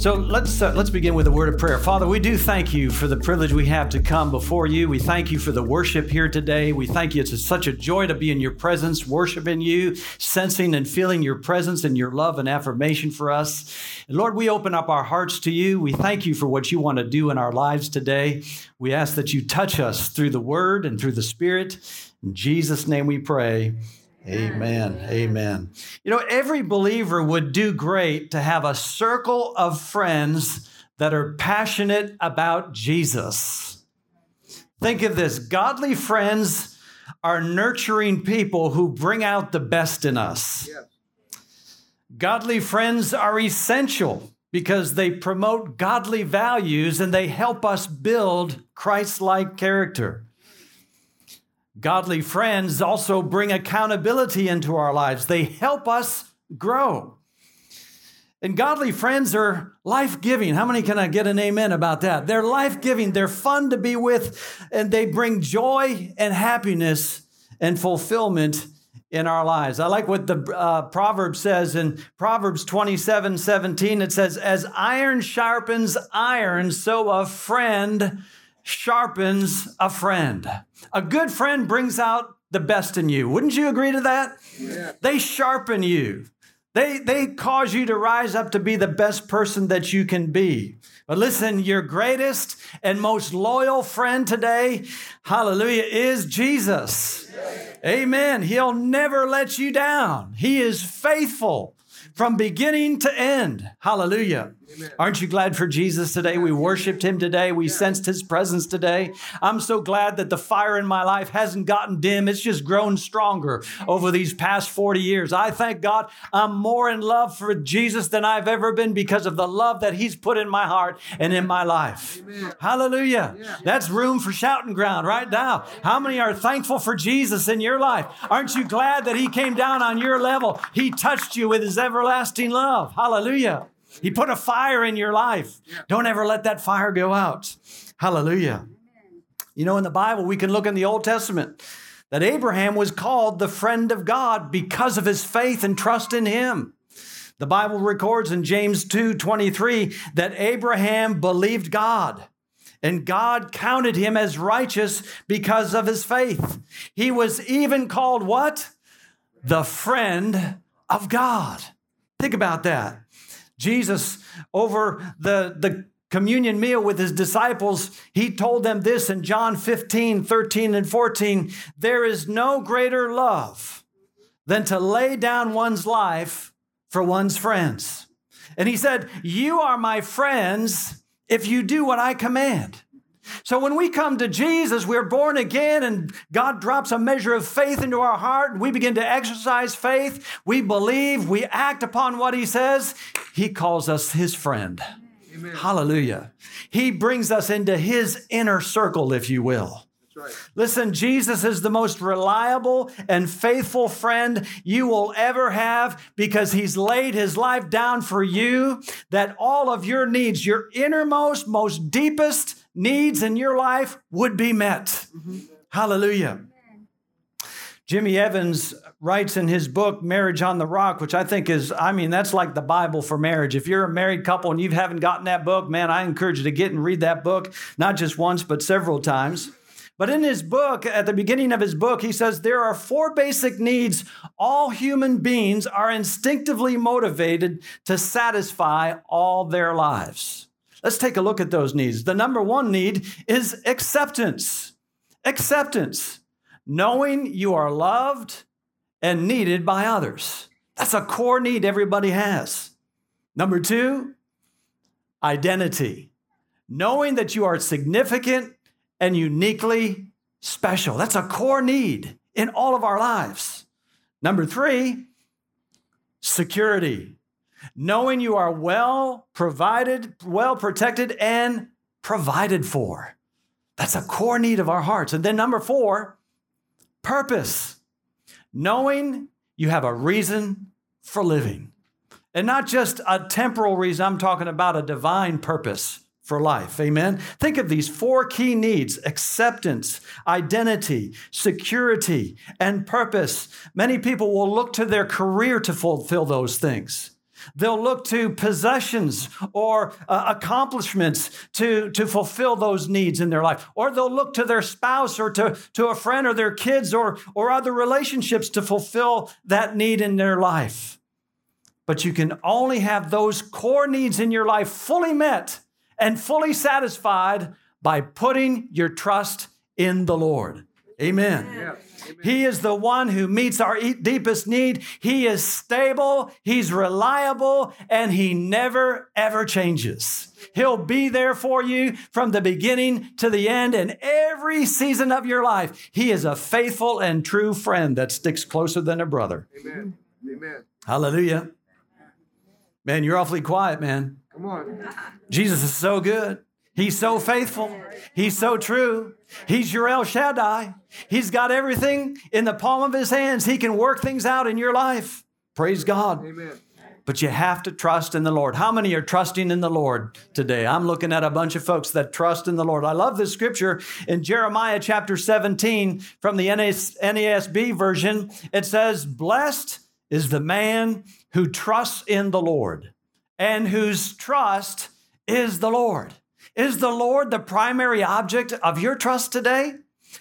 So let's uh, let's begin with a word of prayer. Father, we do thank you for the privilege we have to come before you. We thank you for the worship here today. We thank you. It's such a joy to be in your presence, worshiping you, sensing and feeling your presence and your love and affirmation for us. And Lord, we open up our hearts to you. We thank you for what you want to do in our lives today. We ask that you touch us through the word and through the spirit. In Jesus' name we pray. Amen. Amen. You know, every believer would do great to have a circle of friends that are passionate about Jesus. Think of this godly friends are nurturing people who bring out the best in us. Godly friends are essential because they promote godly values and they help us build Christ like character. Godly friends also bring accountability into our lives. They help us grow. And godly friends are life giving. How many can I get an amen about that? They're life giving, they're fun to be with, and they bring joy and happiness and fulfillment in our lives. I like what the uh, proverb says in Proverbs 27 17. It says, As iron sharpens iron, so a friend sharpens a friend. A good friend brings out the best in you. Wouldn't you agree to that? Yeah. They sharpen you. They, they cause you to rise up to be the best person that you can be. But listen, your greatest and most loyal friend today, hallelujah, is Jesus. Amen. He'll never let you down. He is faithful from beginning to end. Hallelujah. Amen. Aren't you glad for Jesus today? We worshiped him today. We yeah. sensed his presence today. I'm so glad that the fire in my life hasn't gotten dim. It's just grown stronger over these past 40 years. I thank God I'm more in love for Jesus than I've ever been because of the love that he's put in my heart and in my life. Amen. Hallelujah. Yeah. That's room for shouting ground right now. How many are thankful for Jesus in your life? Aren't you glad that he came down on your level? He touched you with his everlasting everlasting love. Hallelujah. He put a fire in your life. Don't ever let that fire go out. Hallelujah. You know, in the Bible, we can look in the Old Testament that Abraham was called the friend of God because of his faith and trust in him. The Bible records in James 2 23 that Abraham believed God and God counted him as righteous because of his faith. He was even called what? The friend of God. Think about that. Jesus, over the, the communion meal with his disciples, he told them this in John 15, 13, and 14 there is no greater love than to lay down one's life for one's friends. And he said, You are my friends if you do what I command. So when we come to Jesus, we're born again and God drops a measure of faith into our heart and we begin to exercise faith. We believe, we act upon what he says. He calls us his friend. Amen. Hallelujah. He brings us into his inner circle, if you will. Right. Listen, Jesus is the most reliable and faithful friend you will ever have because he's laid his life down for you that all of your needs, your innermost, most deepest, needs in your life would be met. Mm-hmm. Hallelujah. Jimmy Evans writes in his book, Marriage on the Rock, which I think is, I mean, that's like the Bible for marriage. If you're a married couple and you haven't gotten that book, man, I encourage you to get and read that book, not just once, but several times. But in his book, at the beginning of his book, he says there are four basic needs all human beings are instinctively motivated to satisfy all their lives. Let's take a look at those needs. The number one need is acceptance. Acceptance. Knowing you are loved and needed by others. That's a core need everybody has. Number two, identity. Knowing that you are significant and uniquely special. That's a core need in all of our lives. Number three, security knowing you are well provided, well protected, and provided for. That's a core need of our hearts. And then number four, purpose. Knowing you have a reason for living. And not just a temporal reason, I'm talking about a divine purpose for life. Amen. Think of these four key needs acceptance, identity, security, and purpose. Many people will look to their career to fulfill those things. They'll look to possessions or uh, accomplishments to, to fulfill those needs in their life. Or they'll look to their spouse or to, to a friend or their kids or, or other relationships to fulfill that need in their life. But you can only have those core needs in your life fully met and fully satisfied by putting your trust in the Lord. Amen. Yeah. He is the one who meets our deepest need. He is stable, He's reliable, and He never, ever changes. He'll be there for you from the beginning to the end and every season of your life. He is a faithful and true friend that sticks closer than a brother. Amen. Amen. Hallelujah. Man, you're awfully quiet, man. Come on. Jesus is so good. He's so faithful. He's so true. He's your El Shaddai. He's got everything in the palm of his hands. He can work things out in your life. Praise God. Amen. But you have to trust in the Lord. How many are trusting in the Lord today? I'm looking at a bunch of folks that trust in the Lord. I love this scripture in Jeremiah chapter 17 from the NASB version. It says, Blessed is the man who trusts in the Lord and whose trust is the Lord. Is the Lord the primary object of your trust today?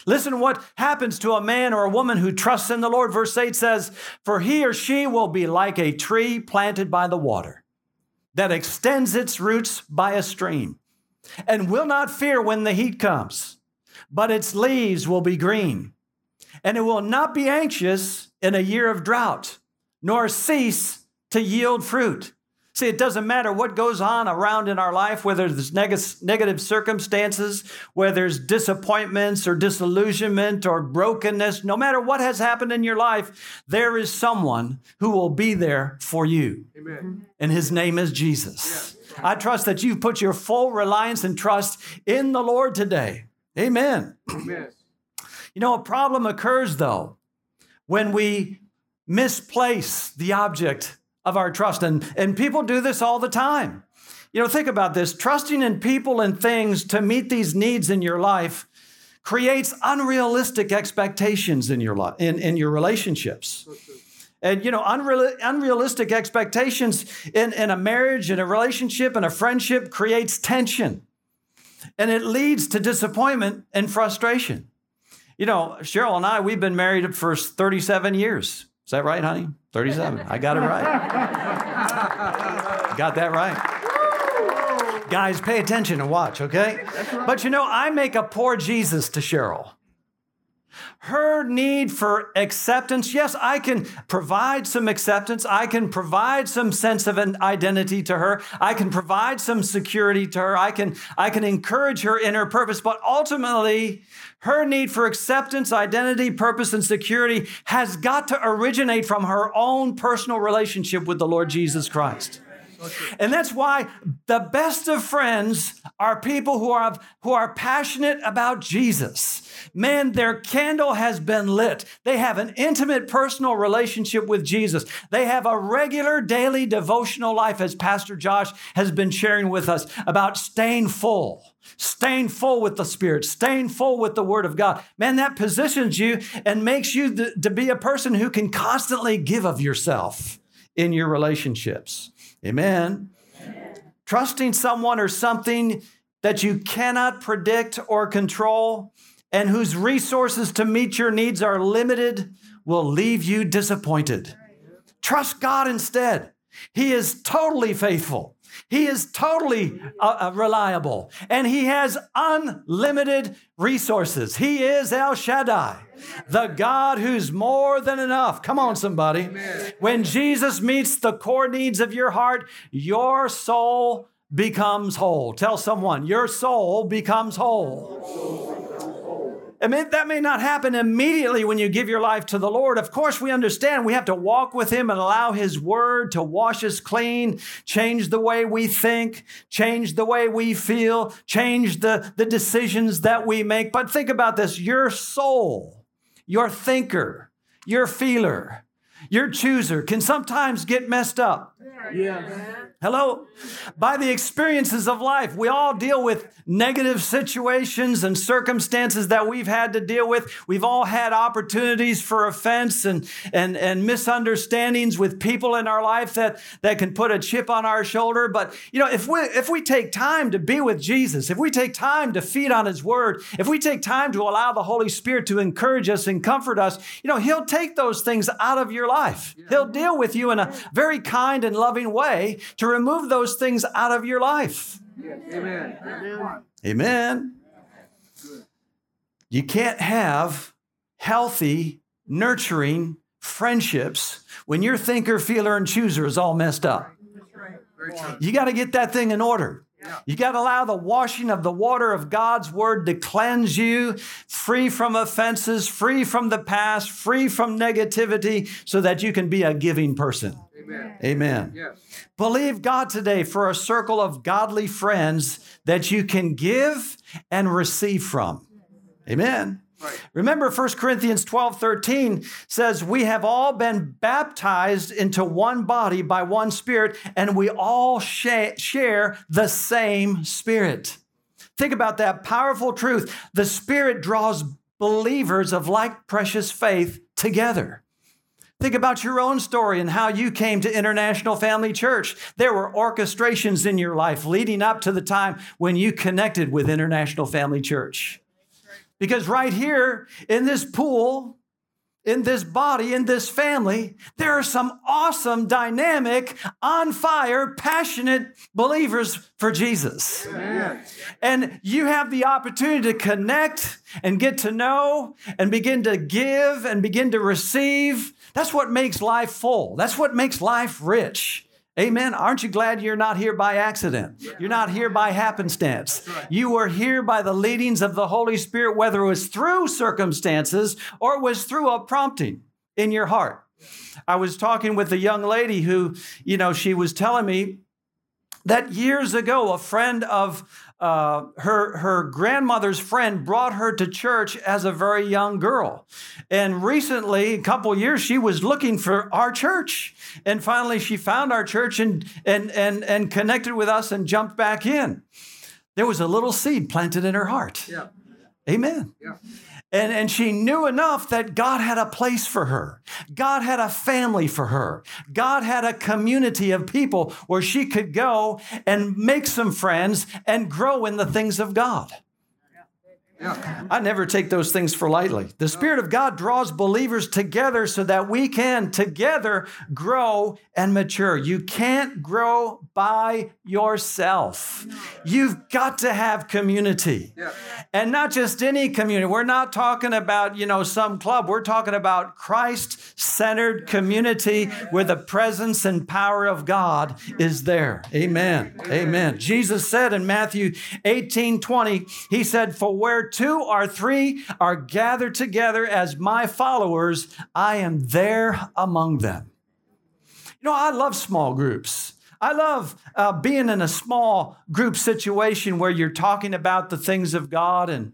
Listen what happens to a man or a woman who trusts in the Lord. Verse 8 says, For he or she will be like a tree planted by the water that extends its roots by a stream and will not fear when the heat comes, but its leaves will be green. And it will not be anxious in a year of drought, nor cease to yield fruit. See, it doesn't matter what goes on around in our life, whether there's neg- negative circumstances, whether there's disappointments or disillusionment or brokenness, no matter what has happened in your life, there is someone who will be there for you. Amen. Mm-hmm. And his name is Jesus. Yeah. I trust that you've put your full reliance and trust in the Lord today. Amen. Amen. You know, a problem occurs though when we misplace the object of our trust. And, and people do this all the time. You know, think about this trusting in people and things to meet these needs in your life creates unrealistic expectations in your life, in, in your relationships. And you know, unreal, unrealistic expectations in, in a marriage, in a relationship, in a friendship creates tension. And it leads to disappointment and frustration. You know, Cheryl and I, we've been married for 37 years. Is that right, honey? 37. I got it right. got that right. Guys, pay attention and watch, okay? But you know, I make a poor Jesus to Cheryl. Her need for acceptance, yes, I can provide some acceptance. I can provide some sense of an identity to her. I can provide some security to her. I can, I can encourage her in her purpose. But ultimately, her need for acceptance, identity, purpose, and security has got to originate from her own personal relationship with the Lord Jesus Christ. And that's why the best of friends are people who are, who are passionate about Jesus. Man, their candle has been lit. They have an intimate personal relationship with Jesus. They have a regular daily devotional life, as Pastor Josh has been sharing with us about staying full staying full with the Spirit, staying full with the Word of God. Man, that positions you and makes you th- to be a person who can constantly give of yourself in your relationships. Amen. Amen. Trusting someone or something that you cannot predict or control and whose resources to meet your needs are limited will leave you disappointed. Trust God instead. He is totally faithful. He is totally uh, uh, reliable and he has unlimited resources. He is El Shaddai, the God who's more than enough. Come on, somebody. Amen. When Jesus meets the core needs of your heart, your soul becomes whole. Tell someone, your soul becomes whole. I mean, that may not happen immediately when you give your life to the Lord. Of course, we understand we have to walk with Him and allow His Word to wash us clean, change the way we think, change the way we feel, change the, the decisions that we make. But think about this your soul, your thinker, your feeler, your chooser, can sometimes get messed up. Yes. Hello? By the experiences of life, we all deal with negative situations and circumstances that we've had to deal with. We've all had opportunities for offense and, and, and misunderstandings with people in our life that, that can put a chip on our shoulder. But, you know, if we, if we take time to be with Jesus, if we take time to feed on His Word, if we take time to allow the Holy Spirit to encourage us and comfort us, you know, He'll take those things out of your life. He'll deal with you in a very kind and loving way to remove those things out of your life. Amen. Amen. Amen. You can't have healthy, nurturing friendships when your thinker, feeler, and chooser is all messed up. You got to get that thing in order. You got to allow the washing of the water of God's word to cleanse you, free from offenses, free from the past, free from negativity, so that you can be a giving person. Amen. Amen. Yes. Believe God today for a circle of godly friends that you can give and receive from. Amen. Right. Remember 1 Corinthians 12 13 says, We have all been baptized into one body by one spirit, and we all sha- share the same spirit. Think about that powerful truth. The spirit draws believers of like precious faith together. Think about your own story and how you came to International Family Church. There were orchestrations in your life leading up to the time when you connected with International Family Church. Because right here in this pool, in this body, in this family, there are some awesome, dynamic, on fire, passionate believers for Jesus. Amen. And you have the opportunity to connect and get to know and begin to give and begin to receive. That's what makes life full. That's what makes life rich. Amen. Aren't you glad you're not here by accident? You're not here by happenstance. You were here by the leadings of the Holy Spirit, whether it was through circumstances or it was through a prompting in your heart. I was talking with a young lady who, you know, she was telling me that years ago, a friend of uh, her her grandmother's friend brought her to church as a very young girl, and recently, a couple years, she was looking for our church, and finally, she found our church and and and and connected with us and jumped back in. There was a little seed planted in her heart. Yeah. Amen. Yeah. And, and she knew enough that God had a place for her. God had a family for her. God had a community of people where she could go and make some friends and grow in the things of God. Yeah. I never take those things for lightly. The Spirit of God draws believers together so that we can together grow and mature. You can't grow by yourself. You've got to have community. Yeah. And not just any community. We're not talking about, you know, some club. We're talking about Christ-centered community where the presence and power of God is there. Amen. Amen. Jesus said in Matthew 18, 20, he said, For where two or three are gathered together as my followers, I am there among them. You know, I love small groups. I love uh, being in a small group situation where you're talking about the things of God. And,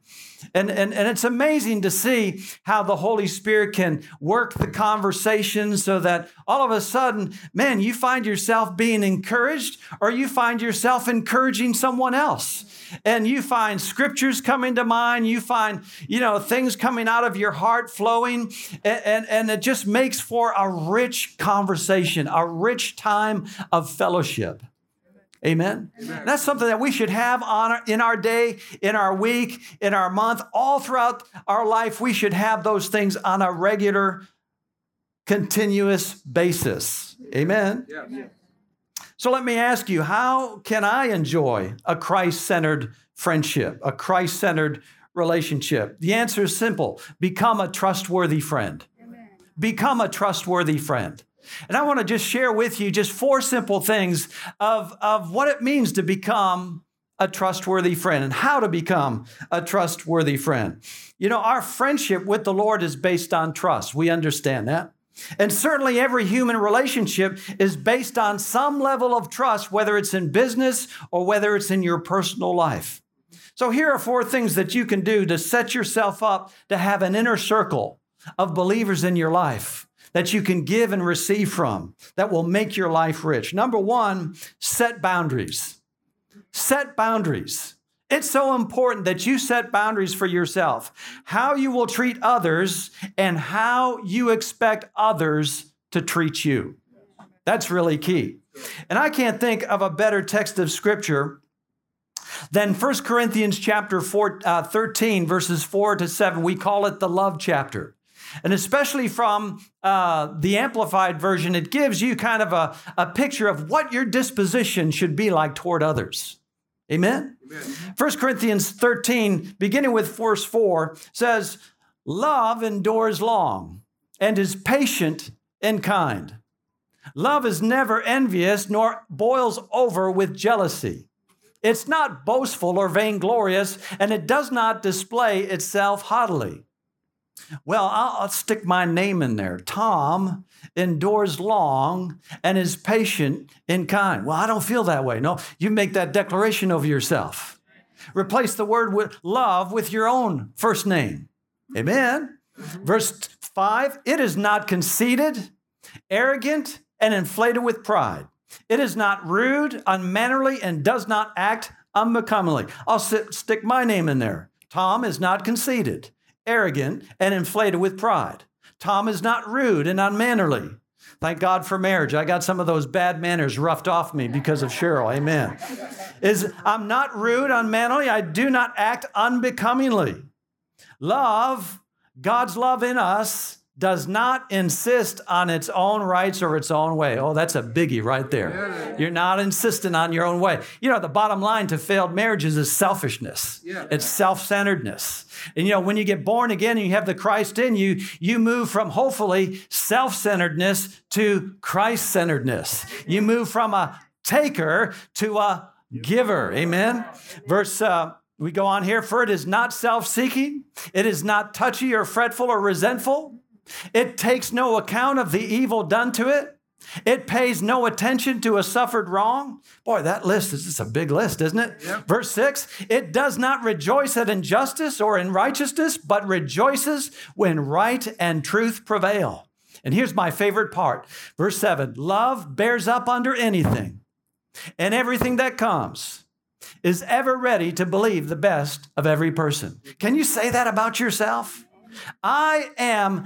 and, and, and it's amazing to see how the Holy Spirit can work the conversation so that all of a sudden, man, you find yourself being encouraged or you find yourself encouraging someone else. And you find scriptures coming to mind. You find you know things coming out of your heart flowing. And, and, and it just makes for a rich conversation a rich time of fellowship Amen. And That's something that we should have on in our day, in our week, in our month, all throughout our life. We should have those things on a regular, continuous basis. Amen. Yeah. So let me ask you, how can I enjoy a Christ centered friendship, a Christ centered relationship? The answer is simple become a trustworthy friend. Become a trustworthy friend. And I want to just share with you just four simple things of, of what it means to become a trustworthy friend and how to become a trustworthy friend. You know, our friendship with the Lord is based on trust. We understand that. And certainly every human relationship is based on some level of trust, whether it's in business or whether it's in your personal life. So here are four things that you can do to set yourself up to have an inner circle of believers in your life that you can give and receive from that will make your life rich. Number one, set boundaries. Set boundaries. It's so important that you set boundaries for yourself, how you will treat others, and how you expect others to treat you. That's really key. And I can't think of a better text of scripture than 1 Corinthians chapter four, uh, 13, verses 4 to 7. We call it the love chapter. And especially from uh, the Amplified version, it gives you kind of a, a picture of what your disposition should be like toward others. Amen? Amen? 1 Corinthians 13, beginning with verse 4, says, Love endures long and is patient and kind. Love is never envious nor boils over with jealousy. It's not boastful or vainglorious, and it does not display itself haughtily. Well, I'll, stick my name in there. Tom endures long and is patient and kind. Well, I don't feel that way. No, you make that declaration over yourself. Replace the word with love with your own first name. Amen. Mm-hmm. Verse 5 it is not conceited, arrogant, and inflated with pride. It is not rude, unmannerly, and does not act unbecomingly. I'll sit, stick my name in there. Tom is not conceited, arrogant, and inflated with pride. Tom is not rude and unmannerly. Thank God for marriage. I got some of those bad manners roughed off me because of Cheryl. Amen. Is I'm not rude, unmannerly. I do not act unbecomingly. Love, God's love in us, does not insist on its own rights or its own way. Oh, that's a biggie right there. You're not insisting on your own way. You know, the bottom line to failed marriages is selfishness. Yeah. It's self-centeredness. And you know, when you get born again and you have the Christ in you, you move from hopefully self-centeredness to Christ-centeredness. You move from a taker to a giver. Amen. Verse uh, we go on here, for it is not self seeking, it is not touchy or fretful or resentful. It takes no account of the evil done to it. It pays no attention to a suffered wrong. Boy, that list is just a big list, isn't it? Yep. Verse 6 It does not rejoice at injustice or in righteousness, but rejoices when right and truth prevail. And here's my favorite part. Verse 7 Love bears up under anything and everything that comes is ever ready to believe the best of every person. Can you say that about yourself? I am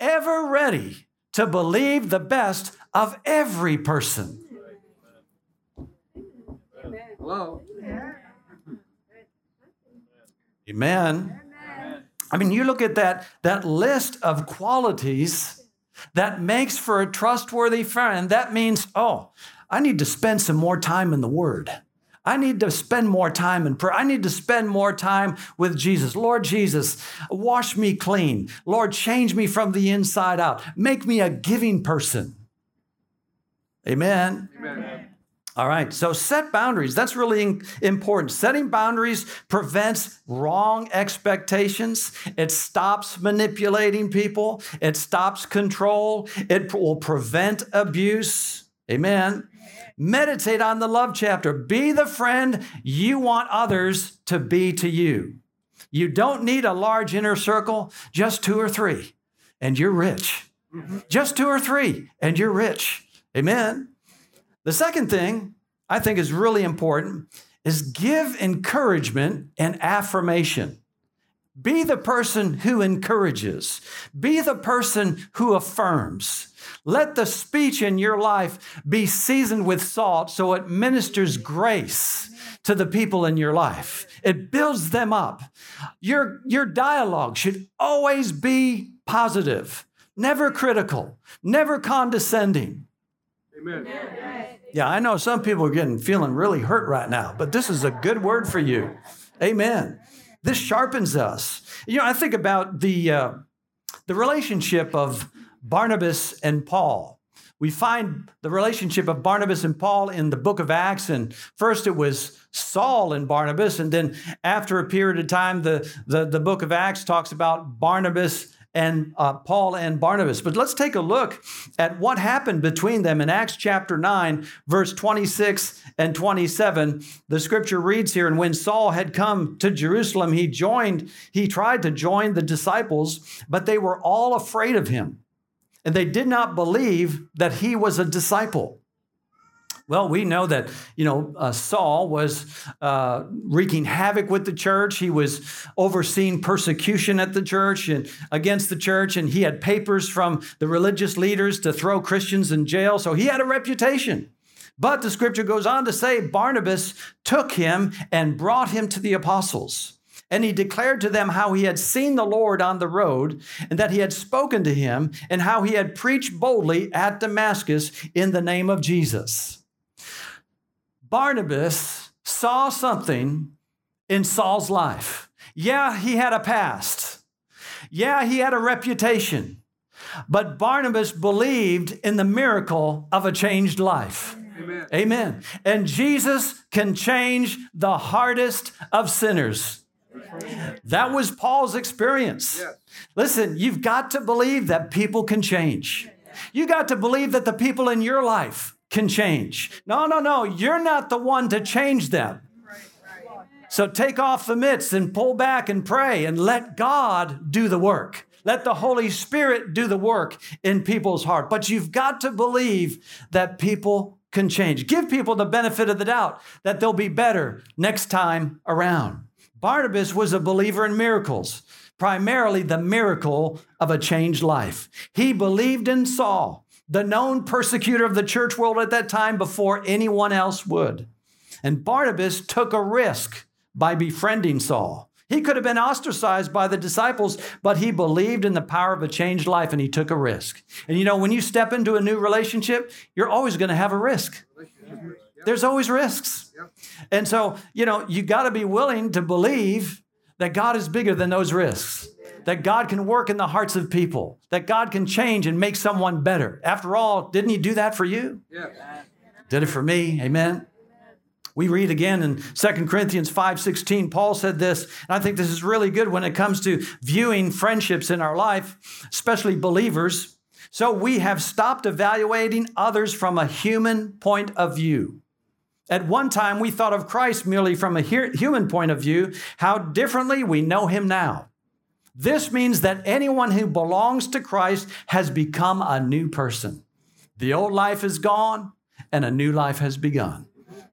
ever ready to believe the best of every person. Hello. Amen. I mean, you look at that, that list of qualities that makes for a trustworthy friend. That means, oh, I need to spend some more time in the Word. I need to spend more time in prayer. I need to spend more time with Jesus. Lord Jesus, wash me clean. Lord, change me from the inside out. Make me a giving person. Amen. Amen. All right, so set boundaries. That's really important. Setting boundaries prevents wrong expectations. It stops manipulating people. It stops control. It will prevent abuse. Amen. Meditate on the love chapter. Be the friend you want others to be to you. You don't need a large inner circle, just two or three, and you're rich. Mm-hmm. Just two or three, and you're rich. Amen. The second thing I think is really important is give encouragement and affirmation. Be the person who encourages. Be the person who affirms. Let the speech in your life be seasoned with salt so it ministers grace to the people in your life. It builds them up. Your, your dialogue should always be positive, never critical, never condescending. Amen. Yeah, I know some people are getting feeling really hurt right now, but this is a good word for you. Amen. This sharpens us. You know, I think about the uh, the relationship of Barnabas and Paul. We find the relationship of Barnabas and Paul in the book of Acts. And first it was Saul and Barnabas. And then after a period of time, the, the, the book of Acts talks about Barnabas and uh, Paul and Barnabas. But let's take a look at what happened between them in Acts chapter 9, verse 26 and 27. The scripture reads here, and when Saul had come to Jerusalem, he joined, he tried to join the disciples, but they were all afraid of him and they did not believe that he was a disciple. Well, we know that, you know, uh, Saul was uh, wreaking havoc with the church. He was overseeing persecution at the church and against the church, and he had papers from the religious leaders to throw Christians in jail. So he had a reputation. But the scripture goes on to say Barnabas took him and brought him to the apostles. And he declared to them how he had seen the Lord on the road, and that he had spoken to him, and how he had preached boldly at Damascus in the name of Jesus. Barnabas saw something in Saul's life. Yeah, he had a past. Yeah, he had a reputation. But Barnabas believed in the miracle of a changed life. Amen. Amen. And Jesus can change the hardest of sinners. That was Paul's experience. Listen, you've got to believe that people can change. You got to believe that the people in your life can change. No, no, no. You're not the one to change them. So take off the mitts and pull back and pray and let God do the work. Let the Holy Spirit do the work in people's heart. But you've got to believe that people can change. Give people the benefit of the doubt that they'll be better next time around. Barnabas was a believer in miracles, primarily the miracle of a changed life. He believed in Saul the known persecutor of the church world at that time before anyone else would. And Barnabas took a risk by befriending Saul. He could have been ostracized by the disciples, but he believed in the power of a changed life and he took a risk. And you know, when you step into a new relationship, you're always going to have a risk. There's always risks. And so, you know, you got to be willing to believe that God is bigger than those risks that God can work in the hearts of people, that God can change and make someone better. After all, didn't He do that for you? Yeah. Did it for me. Amen. We read again in 2 Corinthians 5:16 Paul said this and I think this is really good when it comes to viewing friendships in our life especially believers so we have stopped evaluating others from a human point of view at one time we thought of Christ merely from a human point of view how differently we know him now this means that anyone who belongs to Christ has become a new person. The old life is gone and a new life has begun.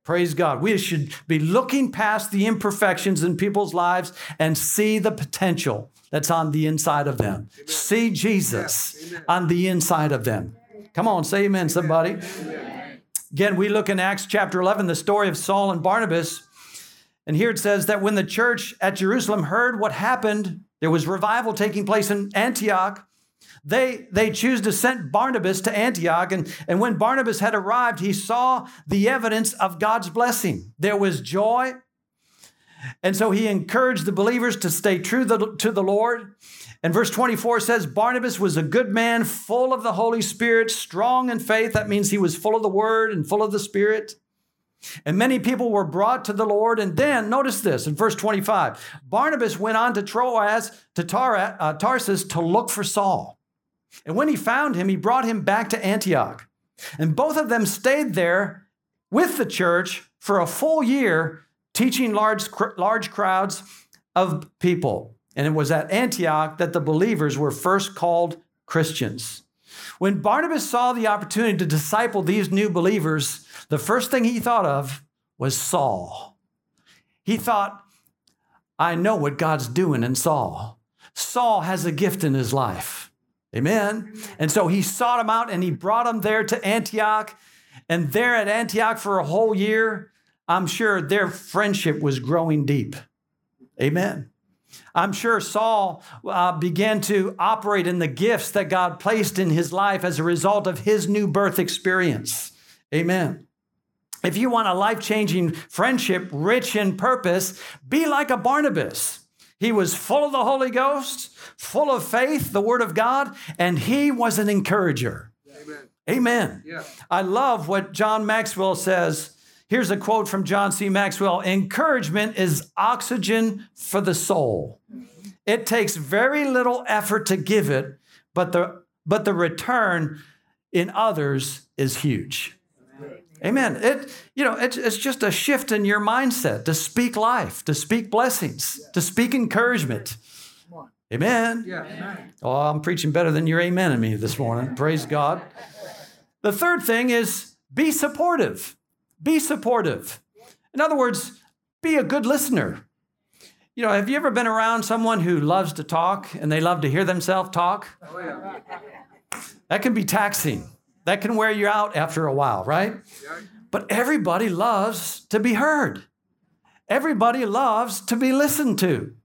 Praise God. We should be looking past the imperfections in people's lives and see the potential that's on the inside of them. Amen. See Jesus on the inside of them. Come on, say amen, somebody. Amen. Again, we look in Acts chapter 11, the story of Saul and Barnabas. And here it says that when the church at Jerusalem heard what happened there was revival taking place in Antioch. They, they choose to send Barnabas to Antioch. And, and when Barnabas had arrived, he saw the evidence of God's blessing. There was joy. And so he encouraged the believers to stay true to, to the Lord. And verse 24 says Barnabas was a good man, full of the Holy Spirit, strong in faith. That means he was full of the word and full of the Spirit. And many people were brought to the Lord. And then, notice this in verse 25 Barnabas went on to Troas, to Tar- uh, Tarsus, to look for Saul. And when he found him, he brought him back to Antioch. And both of them stayed there with the church for a full year, teaching large, large crowds of people. And it was at Antioch that the believers were first called Christians. When Barnabas saw the opportunity to disciple these new believers, the first thing he thought of was Saul. He thought, I know what God's doing in Saul. Saul has a gift in his life. Amen. And so he sought him out and he brought him there to Antioch. And there at Antioch for a whole year, I'm sure their friendship was growing deep. Amen. I'm sure Saul uh, began to operate in the gifts that God placed in his life as a result of his new birth experience. Amen. If you want a life changing friendship rich in purpose, be like a Barnabas. He was full of the Holy Ghost, full of faith, the Word of God, and he was an encourager. Amen. Amen. Yeah. I love what John Maxwell says Here's a quote from John C. Maxwell Encouragement is oxygen for the soul. It takes very little effort to give it, but the, but the return in others is huge. Amen. It, you know, it's, it's just a shift in your mindset to speak life, to speak blessings, to speak encouragement. Amen. Yeah. Oh, I'm preaching better than your amen in me this morning. Praise God. The third thing is be supportive. Be supportive. In other words, be a good listener. You know, have you ever been around someone who loves to talk and they love to hear themselves talk? Oh, yeah. That can be taxing. That can wear you out after a while, right? But everybody loves to be heard. Everybody loves to be listened to.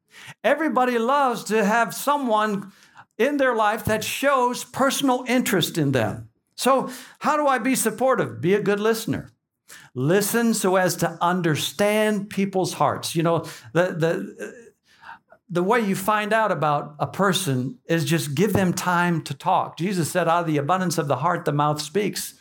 Everybody loves to have someone in their life that shows personal interest in them. So, how do I be supportive? Be a good listener. Listen so as to understand people's hearts. You know, the, the, the way you find out about a person is just give them time to talk. Jesus said, out of the abundance of the heart, the mouth speaks.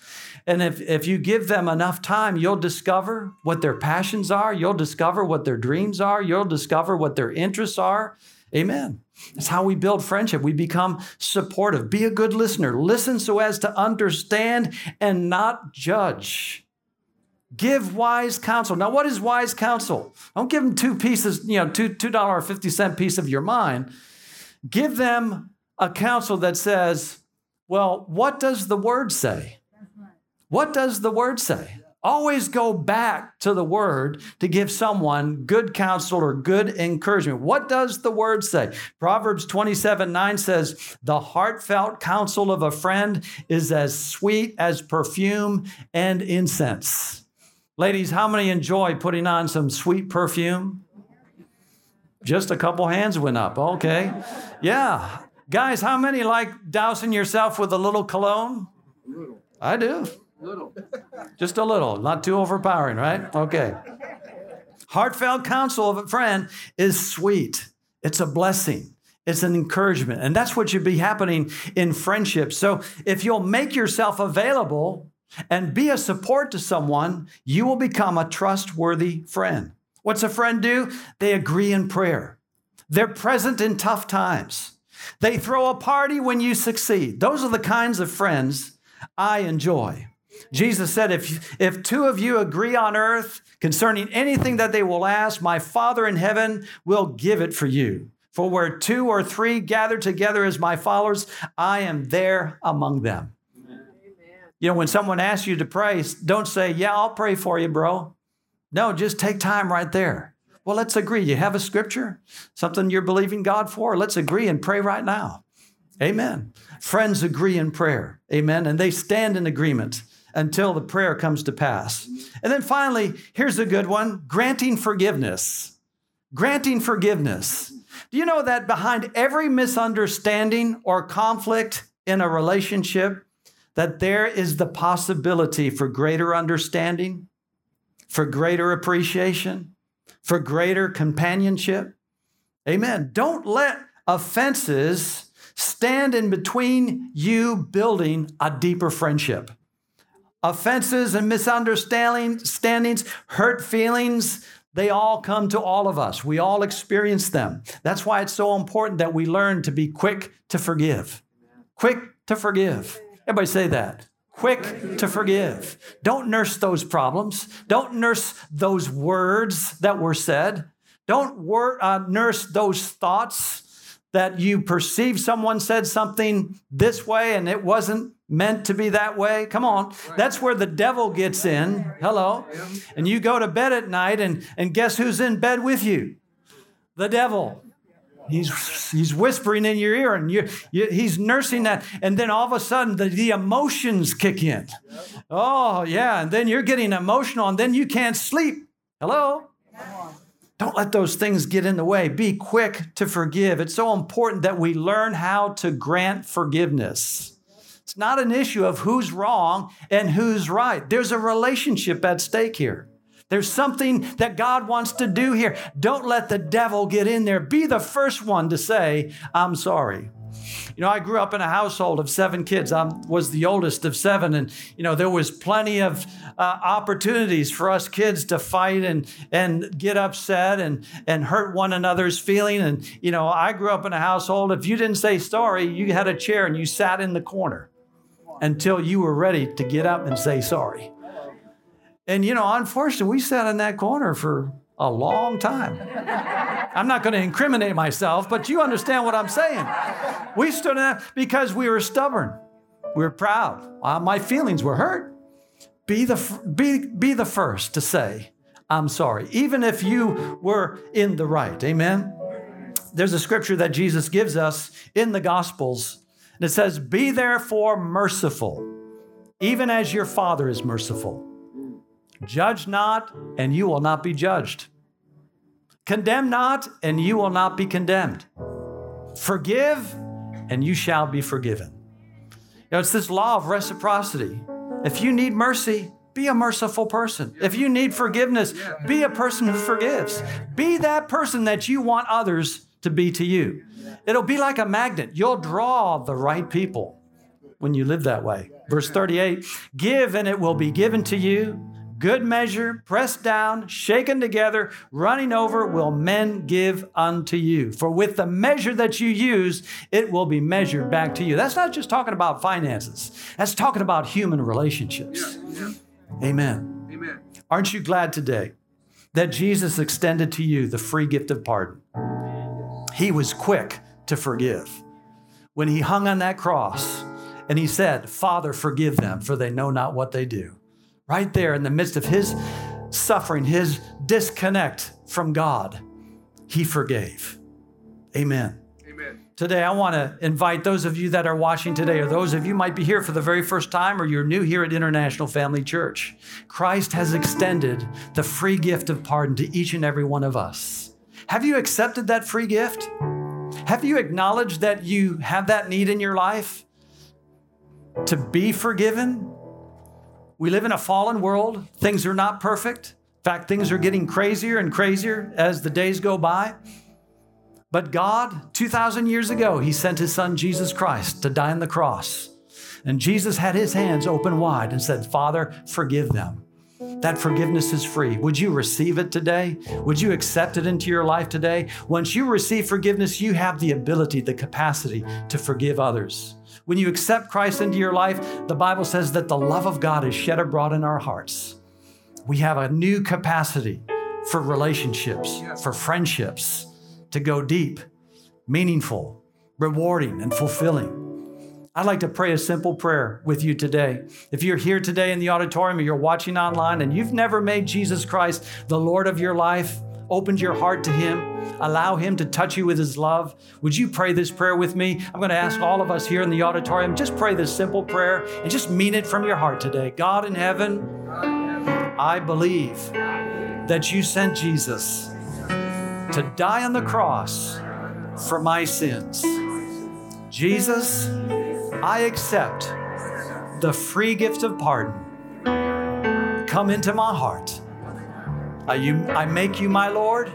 And if, if you give them enough time, you'll discover what their passions are. You'll discover what their dreams are. You'll discover what their interests are. Amen. That's how we build friendship. We become supportive. Be a good listener. Listen so as to understand and not judge. Give wise counsel. Now, what is wise counsel? Don't give them two pieces, you know, two two dollar fifty cent piece of your mind. Give them a counsel that says, "Well, what does the word say? What does the word say?" Always go back to the word to give someone good counsel or good encouragement. What does the word say? Proverbs 27 9 says, The heartfelt counsel of a friend is as sweet as perfume and incense. Ladies, how many enjoy putting on some sweet perfume? Just a couple hands went up. Okay. Yeah. Guys, how many like dousing yourself with a little cologne? Little. I do. Little. Just a little, not too overpowering, right? Okay. Heartfelt counsel of a friend is sweet. It's a blessing. It's an encouragement. And that's what should be happening in friendship. So if you'll make yourself available and be a support to someone, you will become a trustworthy friend. What's a friend do? They agree in prayer. They're present in tough times. They throw a party when you succeed. Those are the kinds of friends I enjoy. Jesus said, if, if two of you agree on earth concerning anything that they will ask, my Father in heaven will give it for you. For where two or three gather together as my followers, I am there among them. You know, when someone asks you to pray, don't say, Yeah, I'll pray for you, bro. No, just take time right there. Well, let's agree. You have a scripture, something you're believing God for? Let's agree and pray right now. Amen. Friends agree in prayer. Amen. And they stand in agreement until the prayer comes to pass. And then finally, here's a good one granting forgiveness. Granting forgiveness. Do you know that behind every misunderstanding or conflict in a relationship, that there is the possibility for greater understanding, for greater appreciation, for greater companionship? Amen. Don't let offenses stand in between you building a deeper friendship offenses and misunderstandings, hurt feelings, they all come to all of us. We all experience them. That's why it's so important that we learn to be quick to forgive. Quick to forgive. Everybody say that. Quick to forgive. Don't nurse those problems. Don't nurse those words that were said. Don't wor- uh, nurse those thoughts that you perceive someone said something this way and it wasn't meant to be that way. Come on. That's where the devil gets in. Hello. And you go to bed at night and, and guess who's in bed with you? The devil. He's, he's whispering in your ear and you, you, he's nursing that. And then all of a sudden the, the emotions kick in. Oh, yeah. And then you're getting emotional and then you can't sleep. Hello? Don't let those things get in the way. Be quick to forgive. It's so important that we learn how to grant forgiveness. It's not an issue of who's wrong and who's right. There's a relationship at stake here. There's something that God wants to do here. Don't let the devil get in there. Be the first one to say, I'm sorry. You know, I grew up in a household of seven kids. I was the oldest of seven, and you know there was plenty of uh, opportunities for us kids to fight and and get upset and and hurt one another's feeling. And you know, I grew up in a household. If you didn't say sorry, you had a chair and you sat in the corner until you were ready to get up and say sorry. And you know, unfortunately, we sat in that corner for a long time. I'm not going to incriminate myself, but you understand what I'm saying. We stood up because we were stubborn. We were proud. Uh, my feelings were hurt. Be the, be, be the first to say, I'm sorry, even if you were in the right. Amen. There's a scripture that Jesus gives us in the Gospels, and it says, Be therefore merciful, even as your Father is merciful. Judge not, and you will not be judged. Condemn not, and you will not be condemned. Forgive, and you shall be forgiven. You know, it's this law of reciprocity. If you need mercy, be a merciful person. If you need forgiveness, be a person who forgives. Be that person that you want others to be to you. It'll be like a magnet. You'll draw the right people when you live that way. Verse 38 Give, and it will be given to you good measure, pressed down, shaken together, running over, will men give unto you. For with the measure that you use, it will be measured back to you. That's not just talking about finances, that's talking about human relationships. Yeah, yeah. Amen. Amen. Aren't you glad today that Jesus extended to you the free gift of pardon? He was quick to forgive. When he hung on that cross and he said, Father, forgive them, for they know not what they do right there in the midst of his suffering, his disconnect from God, he forgave. Amen. Amen. Today, I want to invite those of you that are watching today, or those of you might be here for the very first time, or you're new here at International Family Church. Christ has extended the free gift of pardon to each and every one of us. Have you accepted that free gift? Have you acknowledged that you have that need in your life to be forgiven? We live in a fallen world. Things are not perfect. In fact, things are getting crazier and crazier as the days go by. But God, 2,000 years ago, He sent His Son, Jesus Christ, to die on the cross. And Jesus had His hands open wide and said, Father, forgive them. That forgiveness is free. Would you receive it today? Would you accept it into your life today? Once you receive forgiveness, you have the ability, the capacity to forgive others. When you accept Christ into your life, the Bible says that the love of God is shed abroad in our hearts. We have a new capacity for relationships, for friendships, to go deep, meaningful, rewarding, and fulfilling. I'd like to pray a simple prayer with you today. If you're here today in the auditorium or you're watching online and you've never made Jesus Christ the Lord of your life, opened your heart to Him, allow Him to touch you with His love, would you pray this prayer with me? I'm going to ask all of us here in the auditorium, just pray this simple prayer and just mean it from your heart today. God in heaven, I believe that you sent Jesus to die on the cross for my sins. Jesus, I accept the free gift of pardon. Come into my heart I, you, I make you my Lord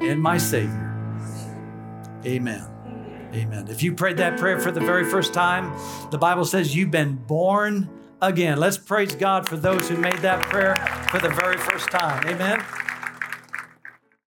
and my Savior. Amen. Amen. If you prayed that prayer for the very first time, the Bible says you've been born again. Let's praise God for those who made that prayer for the very first time. Amen.